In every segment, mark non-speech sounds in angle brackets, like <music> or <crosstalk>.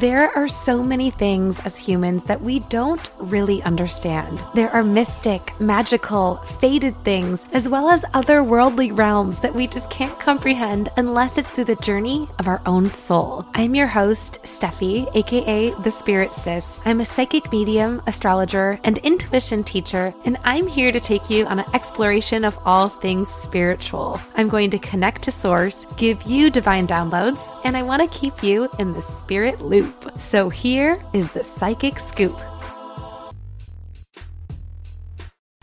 There are so many things as humans that we don't really understand. There are mystic, magical, fated things, as well as otherworldly realms that we just can't comprehend unless it's through the journey of our own soul. I'm your host, Steffi, aka The Spirit Sis. I'm a psychic medium, astrologer, and intuition teacher, and I'm here to take you on an exploration of all things spiritual. I'm going to connect to Source, give you divine downloads, and I want to keep you in the spirit loop. So here is the Psychic Scoop.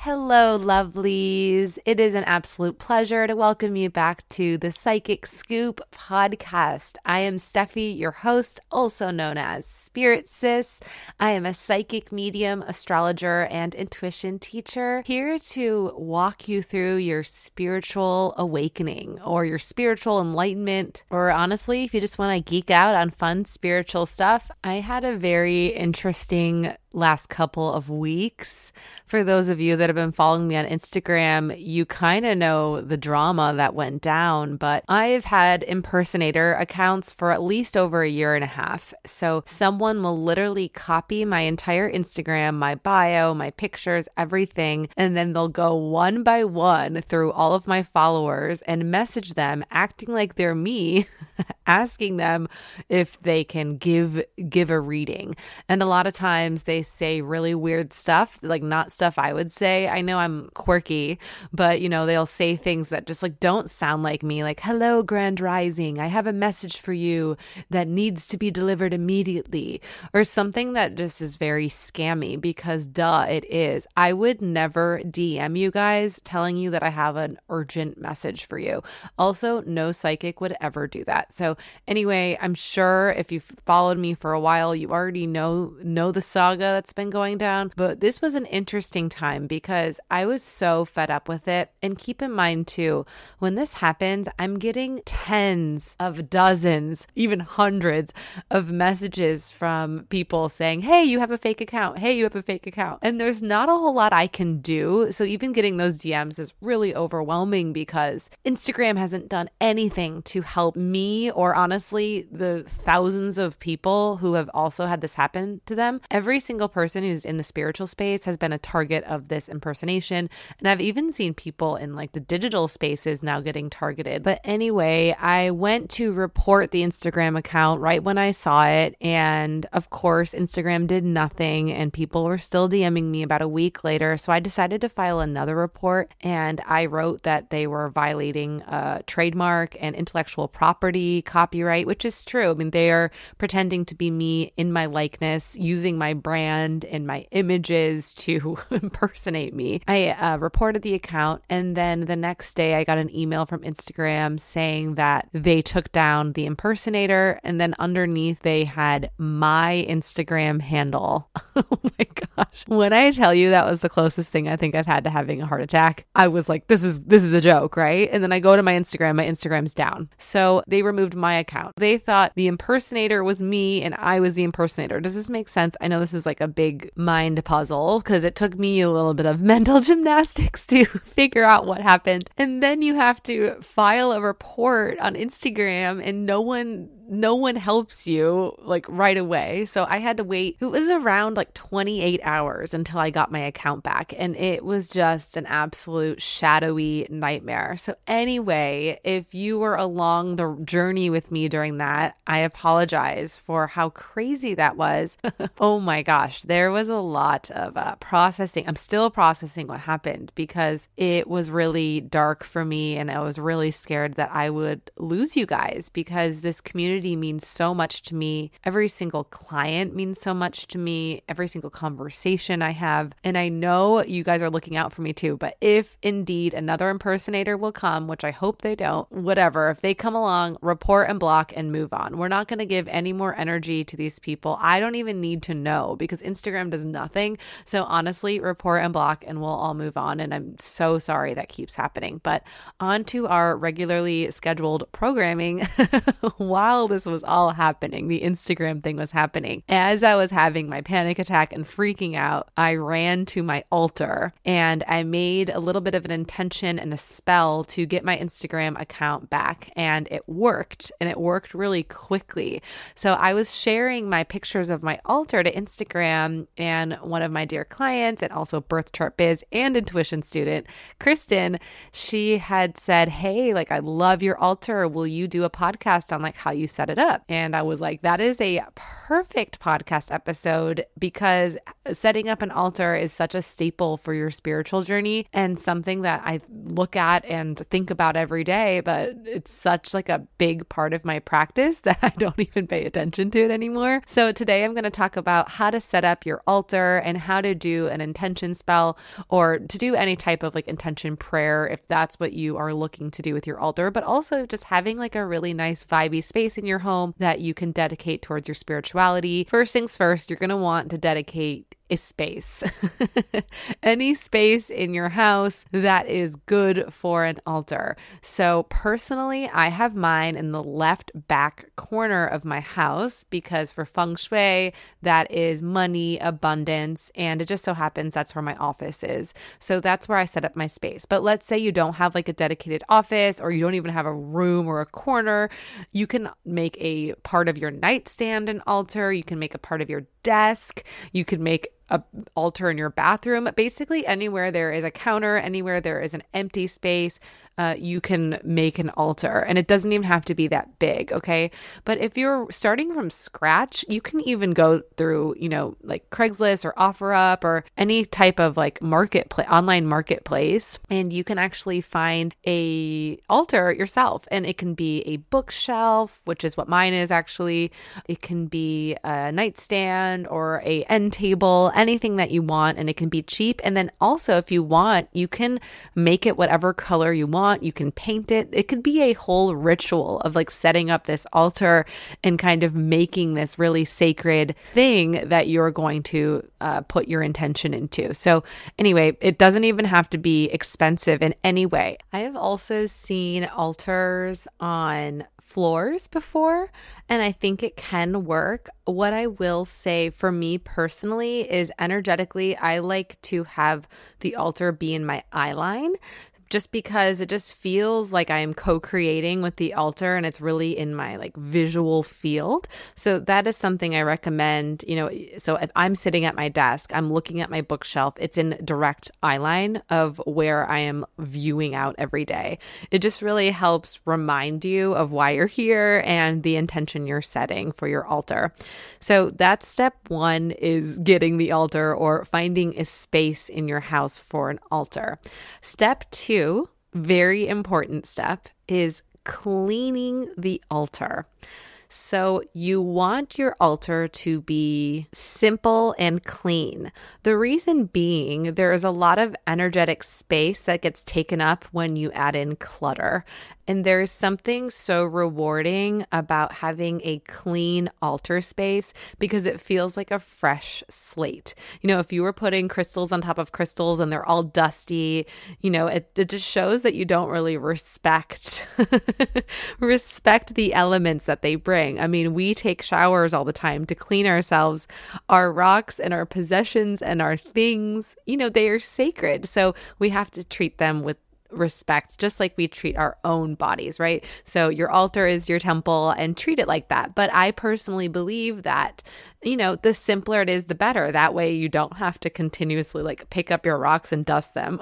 Hello, lovelies. It is an absolute pleasure to welcome you back to the Psychic Scoop podcast. I am Steffi, your host, also known as Spirit Sis. I am a psychic medium, astrologer, and intuition teacher here to walk you through your spiritual awakening or your spiritual enlightenment. Or honestly, if you just want to geek out on fun spiritual stuff, I had a very interesting last couple of weeks. For those of you that have been following me on Instagram, you kind of know the drama that went down, but I've had impersonator accounts for at least over a year and a half. So someone will literally copy my entire Instagram, my bio, my pictures, everything, and then they'll go one by one through all of my followers and message them acting like they're me, <laughs> asking them if they can give give a reading. And a lot of times they say really weird stuff, like not stuff I would say. I know I'm quirky, but you know, they'll say things that just like don't sound like me, like, hello, Grand Rising, I have a message for you that needs to be delivered immediately, or something that just is very scammy because duh, it is. I would never DM you guys telling you that I have an urgent message for you. Also, no psychic would ever do that. So, anyway, I'm sure if you've followed me for a while, you already know know the saga that's been going down. But this was an interesting time because I was so fed up with it. And keep in mind, too, when this happens, I'm getting tens of dozens, even hundreds of messages from people saying, Hey, you have a fake account. Hey, you have a fake account. And there's not a whole lot I can do. So even getting those DMs is really overwhelming because Instagram hasn't done anything to help me or honestly the thousands of people who have also had this happen to them. Every single single person who's in the spiritual space has been a target of this impersonation. And I've even seen people in like the digital spaces now getting targeted. But anyway, I went to report the Instagram account right when I saw it. And of course, Instagram did nothing and people were still DMing me about a week later. So I decided to file another report and I wrote that they were violating a trademark and intellectual property copyright, which is true. I mean, they are pretending to be me in my likeness, using my brand brand and my images to <laughs> impersonate me. I uh, reported the account, and then the next day I got an email from Instagram saying that they took down the impersonator, and then underneath they had my Instagram handle. <laughs> oh my gosh! When I tell you that was the closest thing I think I've had to having a heart attack, I was like, "This is this is a joke, right?" And then I go to my Instagram, my Instagram's down. So they removed my account. They thought the impersonator was me, and I was the impersonator. Does this make sense? I know this is like a a big mind puzzle because it took me a little bit of <laughs> mental gymnastics to <laughs> figure out what happened. And then you have to file a report on Instagram and no one no one helps you like right away. So I had to wait. It was around like 28 hours until I got my account back. And it was just an absolute shadowy nightmare. So, anyway, if you were along the journey with me during that, I apologize for how crazy that was. <laughs> oh my gosh, there was a lot of uh, processing. I'm still processing what happened because it was really dark for me. And I was really scared that I would lose you guys because this community community means so much to me. Every single client means so much to me. Every single conversation I have. And I know you guys are looking out for me too. But if indeed another impersonator will come, which I hope they don't, whatever, if they come along report and block and move on. We're not going to give any more energy to these people. I don't even need to know because Instagram does nothing. So honestly, report and block and we'll all move on. And I'm so sorry that keeps happening. But on to our regularly scheduled programming <laughs> while this was all happening, the Instagram thing was happening. As I was having my panic attack and freaking out, I ran to my altar and I made a little bit of an intention and a spell to get my Instagram account back. And it worked and it worked really quickly. So I was sharing my pictures of my altar to Instagram, and one of my dear clients, and also Birth Chart Biz and intuition student, Kristen, she had said, Hey, like, I love your altar. Will you do a podcast on like how you set it up? And I was like, That is a perfect podcast episode because setting up an altar is such a staple for your spiritual journey and something that I look at and think about every day, but it's such like a big part of my practice <laughs> that I don't even pay attention to it anymore. So today I'm going to talk about how to set up your altar and how to do an intention spell or to do any type of like intention prayer if that's what you are looking to do with your altar, but also just having like a really nice vibey space in your home that you can dedicate towards your spirituality. First things first, you're going to want to dedicate is space. <laughs> Any space in your house that is good for an altar. So, personally, I have mine in the left back corner of my house because for feng shui, that is money, abundance, and it just so happens that's where my office is. So, that's where I set up my space. But let's say you don't have like a dedicated office or you don't even have a room or a corner, you can make a part of your nightstand an altar, you can make a part of your desk, you can make a altar in your bathroom. Basically anywhere there is a counter anywhere there is an empty space uh, you can make an altar. And it doesn't even have to be that big okay? But if you're starting from scratch you can even go through you know like craigslist or offerup or any type of like marketplace online marketplace and you can actually find a altar yourself. And it can be a bookshelf which is what mine is actually. It can be a nightstand or a end table anything that you want and it can be cheap and then also if you want you can make it whatever color you want. You can paint it. It could be a whole ritual of like setting up this altar and kind of making this really sacred thing that you're going to uh, put your intention into. So, anyway, it doesn't even have to be expensive in any way. I have also seen altars on floors before, and I think it can work. What I will say for me personally is energetically, I like to have the altar be in my eye line just because it just feels like I am co-creating with the altar and it's really in my like visual field. So that is something I recommend, you know, so if I'm sitting at my desk, I'm looking at my bookshelf, it's in direct eye line of where I am viewing out every day. It just really helps remind you of why you're here and the intention you're setting for your altar. So that's step 1 is getting the altar or finding a space in your house for an altar. Step 2 two, very important step, is cleaning the altar. So, you want your altar to be simple and clean. The reason being, there is a lot of energetic space that gets taken up when you add in clutter. And there's something so rewarding about having a clean altar space because it feels like a fresh slate. You know, if you were putting crystals on top of crystals and they're all dusty, you know, it, it just shows that you don't really respect <laughs> respect the elements that they bring. I mean, we take showers all the time to clean ourselves. Our rocks and our possessions and our things, you know, they are sacred. So we have to treat them with respect, just like we treat our own bodies, right? So your altar is your temple and treat it like that. But I personally believe that you know, the simpler it is, the better. That way you don't have to continuously like pick up your rocks and dust them.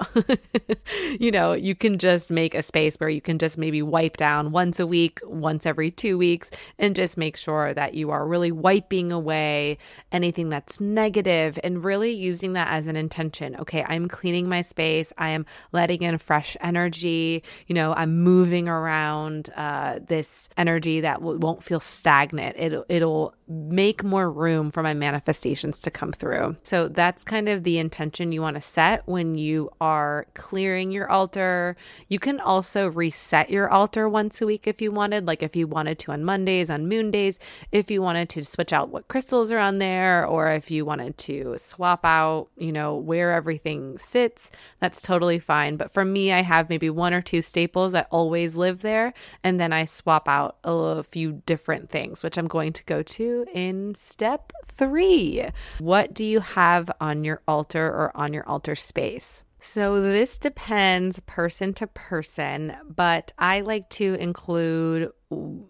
<laughs> you know, you can just make a space where you can just maybe wipe down once a week, once every two weeks, and just make sure that you are really wiping away anything that's negative and really using that as an intention. Okay, I'm cleaning my space, I am letting in fresh energy. You know, I'm moving around uh, this energy that w- won't feel stagnant. It, it'll make more room for my manifestations to come through. So that's kind of the intention you want to set when you are clearing your altar. You can also reset your altar once a week if you wanted, like if you wanted to on Mondays, on moon days, if you wanted to switch out what crystals are on there, or if you wanted to swap out, you know, where everything sits, that's totally fine. But for me, I have maybe one or two staples that always live there, and then I swap out a few different things, which I'm going to go to in step three. What do you have on your altar or on your altar space? So, this depends person to person, but I like to include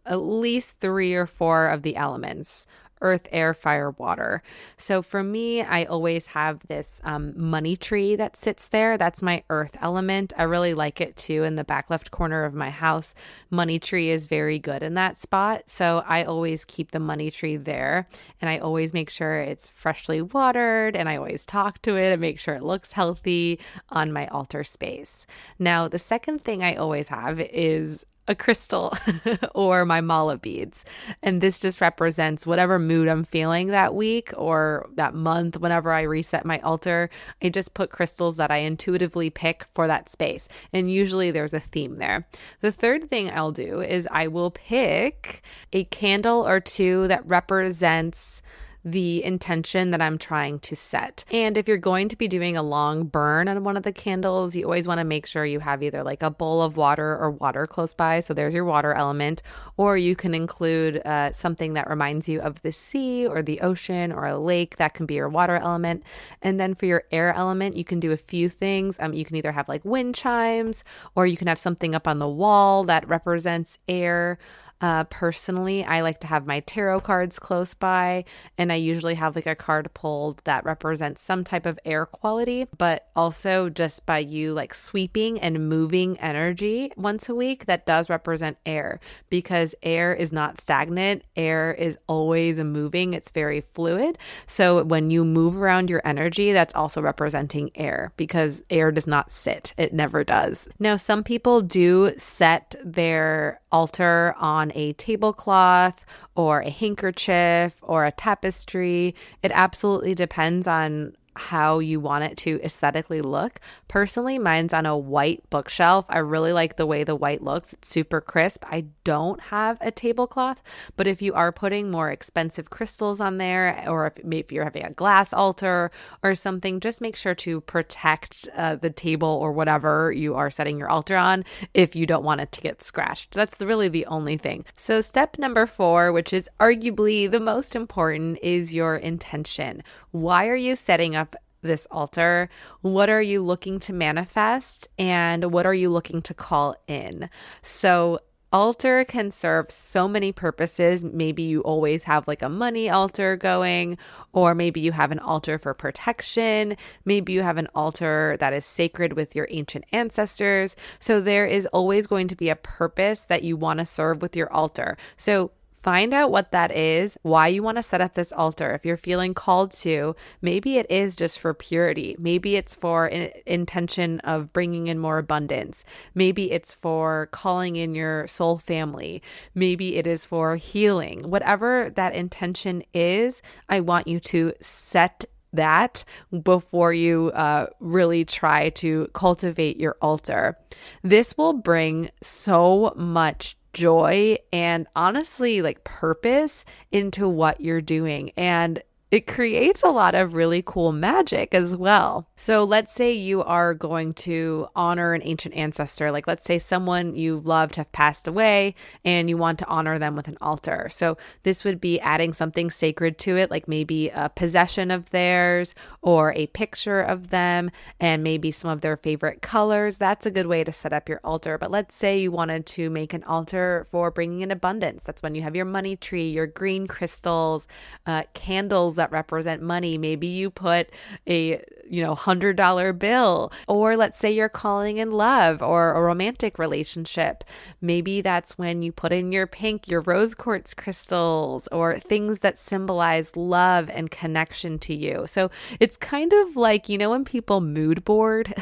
at least three or four of the elements earth, air, fire, water. So for me, I always have this um, money tree that sits there. That's my earth element. I really like it too in the back left corner of my house. Money tree is very good in that spot. So I always keep the money tree there and I always make sure it's freshly watered and I always talk to it and make sure it looks healthy on my altar space. Now, the second thing I always have is a crystal <laughs> or my mala beads. And this just represents whatever mood I'm feeling that week or that month. Whenever I reset my altar, I just put crystals that I intuitively pick for that space. And usually there's a theme there. The third thing I'll do is I will pick a candle or two that represents the intention that I'm trying to set. And if you're going to be doing a long burn on one of the candles, you always want to make sure you have either like a bowl of water or water close by. So there's your water element, or you can include uh, something that reminds you of the sea or the ocean or a lake. That can be your water element. And then for your air element, you can do a few things. Um, you can either have like wind chimes, or you can have something up on the wall that represents air. Uh, personally, I like to have my tarot cards close by, and I usually have like a card pulled that represents some type of air quality, but also just by you like sweeping and moving energy once a week, that does represent air because air is not stagnant. Air is always moving, it's very fluid. So when you move around your energy, that's also representing air because air does not sit, it never does. Now, some people do set their altar on a tablecloth or a handkerchief or a tapestry. It absolutely depends on how you want it to aesthetically look. Personally, mine's on a white bookshelf. I really like the way the white looks. It's super crisp. I don't have a tablecloth, but if you are putting more expensive crystals on there, or if, if you're having a glass altar or something, just make sure to protect uh, the table or whatever you are setting your altar on if you don't want it to get scratched. That's really the only thing. So, step number four, which is arguably the most important, is your intention. Why are you setting up this altar? What are you looking to manifest? And what are you looking to call in? So, altar can serve so many purposes. Maybe you always have like a money altar going, or maybe you have an altar for protection. Maybe you have an altar that is sacred with your ancient ancestors. So there is always going to be a purpose that you want to serve with your altar. So Find out what that is, why you want to set up this altar. If you're feeling called to, maybe it is just for purity. Maybe it's for an intention of bringing in more abundance. Maybe it's for calling in your soul family. Maybe it is for healing. Whatever that intention is, I want you to set that before you uh, really try to cultivate your altar. This will bring so much joy and honestly like purpose into what you're doing. And it creates a lot of really cool magic as well. So, let's say you are going to honor an ancient ancestor, like let's say someone you loved have passed away and you want to honor them with an altar. So, this would be adding something sacred to it, like maybe a possession of theirs or a picture of them and maybe some of their favorite colors. That's a good way to set up your altar. But let's say you wanted to make an altar for bringing in abundance. That's when you have your money tree, your green crystals, uh, candles that that represent money. Maybe you put a you know, $100 bill. Or let's say you're calling in love or a romantic relationship. Maybe that's when you put in your pink, your rose quartz crystals, or things that symbolize love and connection to you. So it's kind of like, you know, when people mood board,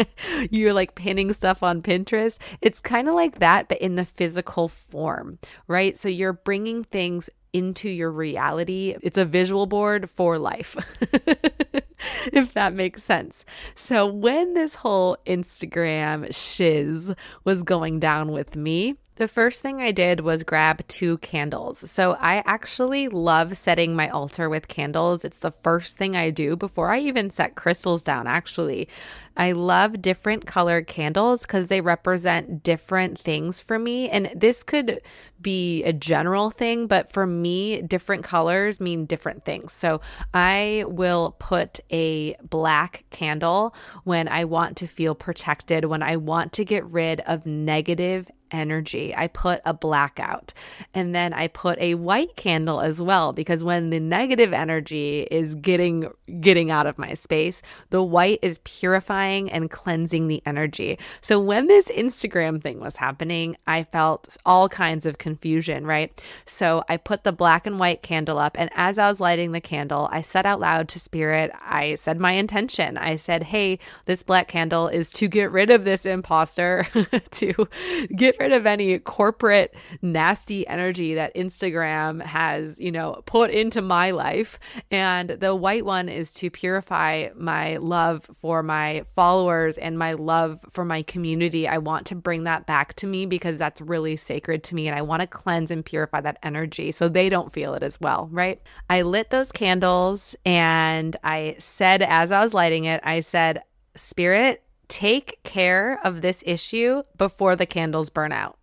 <laughs> you're like pinning stuff on Pinterest. It's kind of like that, but in the physical form, right? So you're bringing things into your reality. It's a visual board for life. <laughs> if that makes sense. So, when this whole Instagram shiz was going down with me, the first thing I did was grab two candles. So I actually love setting my altar with candles. It's the first thing I do before I even set crystals down, actually. I love different colored candles because they represent different things for me. And this could be a general thing, but for me, different colors mean different things. So I will put a black candle when I want to feel protected, when I want to get rid of negative energy. I put a blackout and then I put a white candle as well because when the negative energy is getting getting out of my space, the white is purifying and cleansing the energy. So when this Instagram thing was happening, I felt all kinds of confusion, right? So I put the black and white candle up and as I was lighting the candle, I said out loud to spirit, I said my intention. I said, "Hey, this black candle is to get rid of this imposter, <laughs> to get rid of any corporate nasty energy that Instagram has, you know, put into my life. And the white one is to purify my love for my followers and my love for my community. I want to bring that back to me because that's really sacred to me. And I want to cleanse and purify that energy so they don't feel it as well, right? I lit those candles and I said, as I was lighting it, I said, Spirit, take care of this issue before the candles burn out.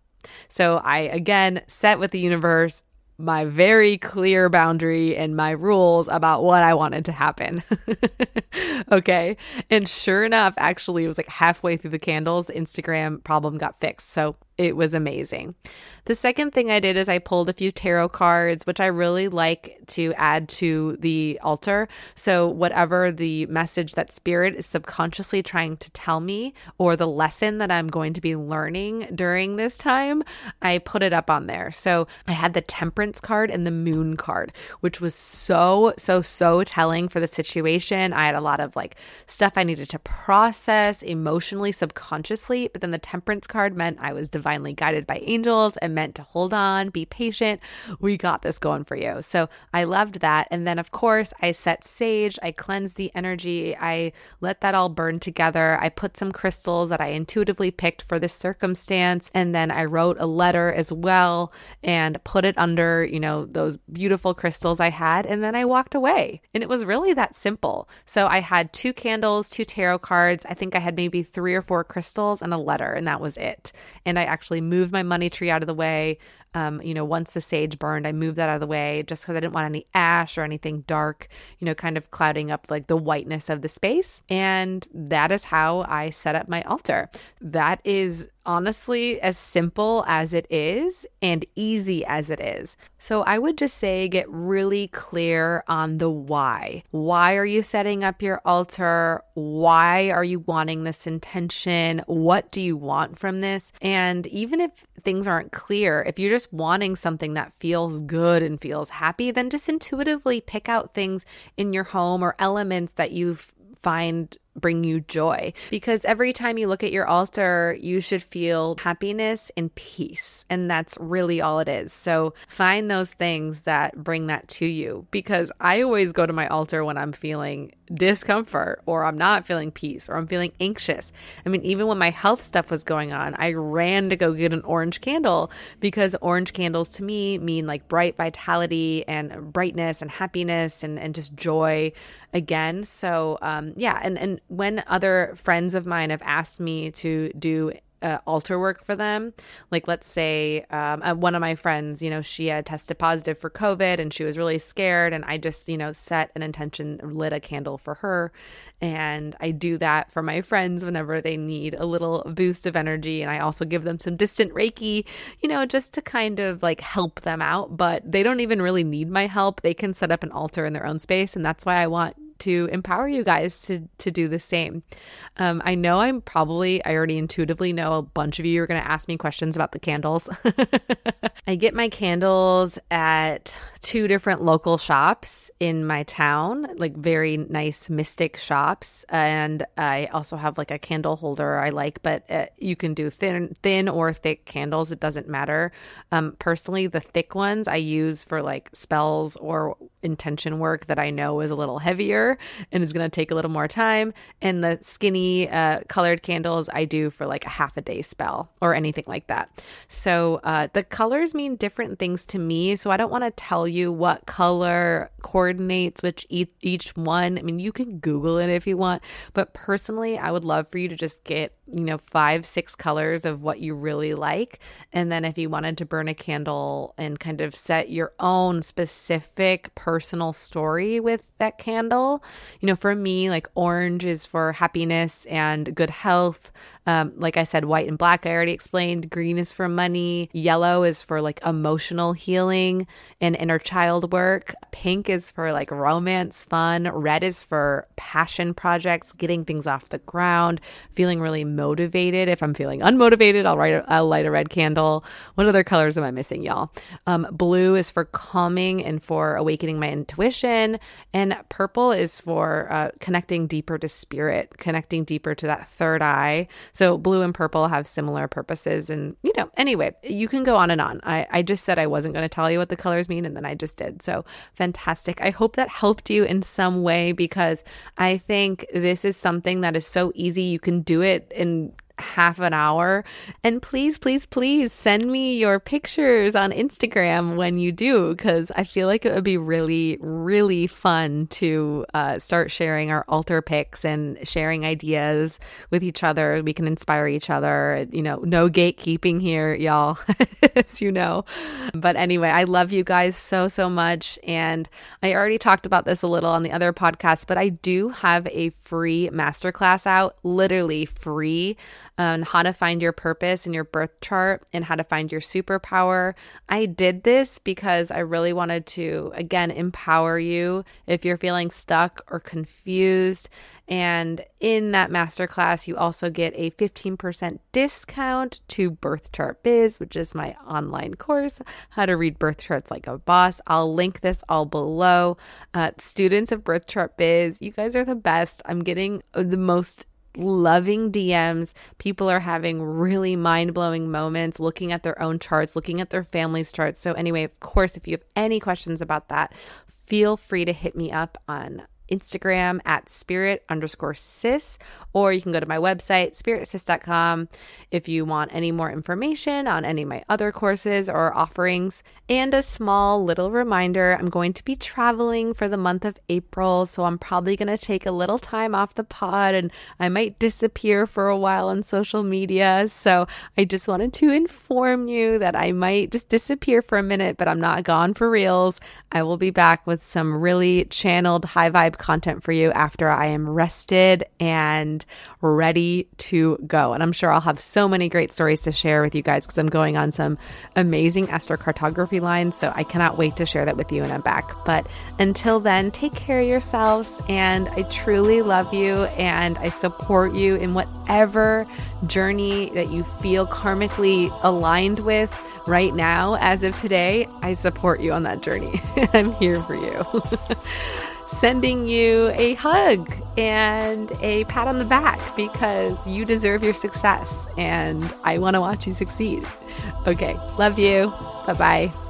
So I again set with the universe my very clear boundary and my rules about what I wanted to happen. <laughs> okay. And sure enough, actually, it was like halfway through the candles, the Instagram problem got fixed. So it was amazing. The second thing I did is I pulled a few tarot cards, which I really like to add to the altar. So, whatever the message that spirit is subconsciously trying to tell me, or the lesson that I'm going to be learning during this time, I put it up on there. So, I had the temperance card and the moon card, which was so, so, so telling for the situation. I had a lot of like stuff I needed to process emotionally, subconsciously, but then the temperance card meant I was divinely guided by angels and meant to hold on, be patient. We got this going for you. So I loved that. And then, of course, I set sage, I cleansed the energy, I let that all burn together. I put some crystals that I intuitively picked for this circumstance. And then I wrote a letter as well and put it under, you know, those beautiful crystals I had. And then I walked away. And it was really that simple. So I had two candles, two tarot cards. I think I had maybe three or four crystals and a letter, and that was it. And I actually moved my money tree out of the way. Um, you know, once the sage burned, I moved that out of the way just because I didn't want any ash or anything dark, you know, kind of clouding up like the whiteness of the space. And that is how I set up my altar. That is honestly as simple as it is and easy as it is. So I would just say get really clear on the why. Why are you setting up your altar? Why are you wanting this intention? What do you want from this? And even if things aren't clear, if you're just wanting something that feels good and feels happy, then just intuitively pick out things in your home or elements that you find bring you joy. Because every time you look at your altar, you should feel happiness and peace. And that's really all it is. So find those things that bring that to you. Because I always go to my altar when I'm feeling discomfort or I'm not feeling peace or I'm feeling anxious. I mean, even when my health stuff was going on, I ran to go get an orange candle because orange candles to me mean like bright vitality and brightness and happiness and, and just joy again. So, um, yeah. And, and when other friends of mine have asked me to do uh, altar work for them. Like, let's say um, uh, one of my friends, you know, she had tested positive for COVID and she was really scared. And I just, you know, set an intention, lit a candle for her. And I do that for my friends whenever they need a little boost of energy. And I also give them some distant Reiki, you know, just to kind of like help them out. But they don't even really need my help. They can set up an altar in their own space. And that's why I want to empower you guys to to do the same. Um, I know I'm probably I already intuitively know a bunch of you are going to ask me questions about the candles. <laughs> I get my candles at two different local shops in my town, like very nice mystic shops, and I also have like a candle holder I like, but uh, you can do thin thin or thick candles. It doesn't matter. Um, personally, the thick ones I use for like spells or intention work that I know is a little heavier and is going to take a little more time. And the skinny uh, colored candles I do for like a half a day spell or anything like that. So uh, the colors mean different things to me. So I don't want to tell you what color coordinates which each, each one. I mean, you can Google it if you want, but personally, I would love for you to just get, you know, five, six colors of what you really like. And then if you wanted to burn a candle and kind of set your own specific personal story with that candle, you know, for me, like orange is for happiness and good health. Um, like I said, white and black, I already explained. Green is for money. Yellow is for like emotional healing and inner child work. Pink is for like romance, fun. Red is for passion projects, getting things off the ground, feeling really motivated. If I'm feeling unmotivated, I'll write. A, I'll light a red candle. What other colors am I missing, y'all? Um, blue is for calming and for awakening my intuition, and purple is for uh, connecting deeper to spirit, connecting deeper to that third eye. So blue and purple have similar purposes. And, you know, anyway, you can go on and on. I, I just said I wasn't going to tell you what the colors mean, and then I just did. So fantastic. I hope that helped you in some way because I think this is something that is so easy. You can do it in half an hour. And please, please, please send me your pictures on Instagram when you do, because I feel like it would be really, really fun to uh, start sharing our altar pics and sharing ideas with each other. We can inspire each other. You know, no gatekeeping here, y'all, <laughs> as you know. But anyway, I love you guys so, so much. And I already talked about this a little on the other podcast, but I do have a free masterclass out, literally free on how to find your purpose in your birth chart and how to find your superpower. I did this because I really wanted to, again, empower you if you're feeling stuck or confused. And in that masterclass, you also get a 15% discount to Birth Chart Biz, which is my online course, How to Read Birth Charts Like a Boss. I'll link this all below. Uh, students of Birth Chart Biz, you guys are the best. I'm getting the most loving DMs. People are having really mind blowing moments looking at their own charts, looking at their family's charts. So, anyway, of course, if you have any questions about that, feel free to hit me up on Instagram at spirit underscore sis, or you can go to my website, spiritsis.com, if you want any more information on any of my other courses or offerings. And a small little reminder I'm going to be traveling for the month of April, so I'm probably going to take a little time off the pod and I might disappear for a while on social media. So I just wanted to inform you that I might just disappear for a minute, but I'm not gone for reals. I will be back with some really channeled high vibe content for you after I am rested and ready to go. And I'm sure I'll have so many great stories to share with you guys because I'm going on some amazing astrocartography lines. So I cannot wait to share that with you when I'm back. But until then, take care of yourselves. And I truly love you and I support you in whatever journey that you feel karmically aligned with right now. As of today, I support you on that journey. <laughs> I'm here for you. <laughs> sending you a hug and a pat on the back because you deserve your success and I want to watch you succeed. Okay, love you. Bye bye.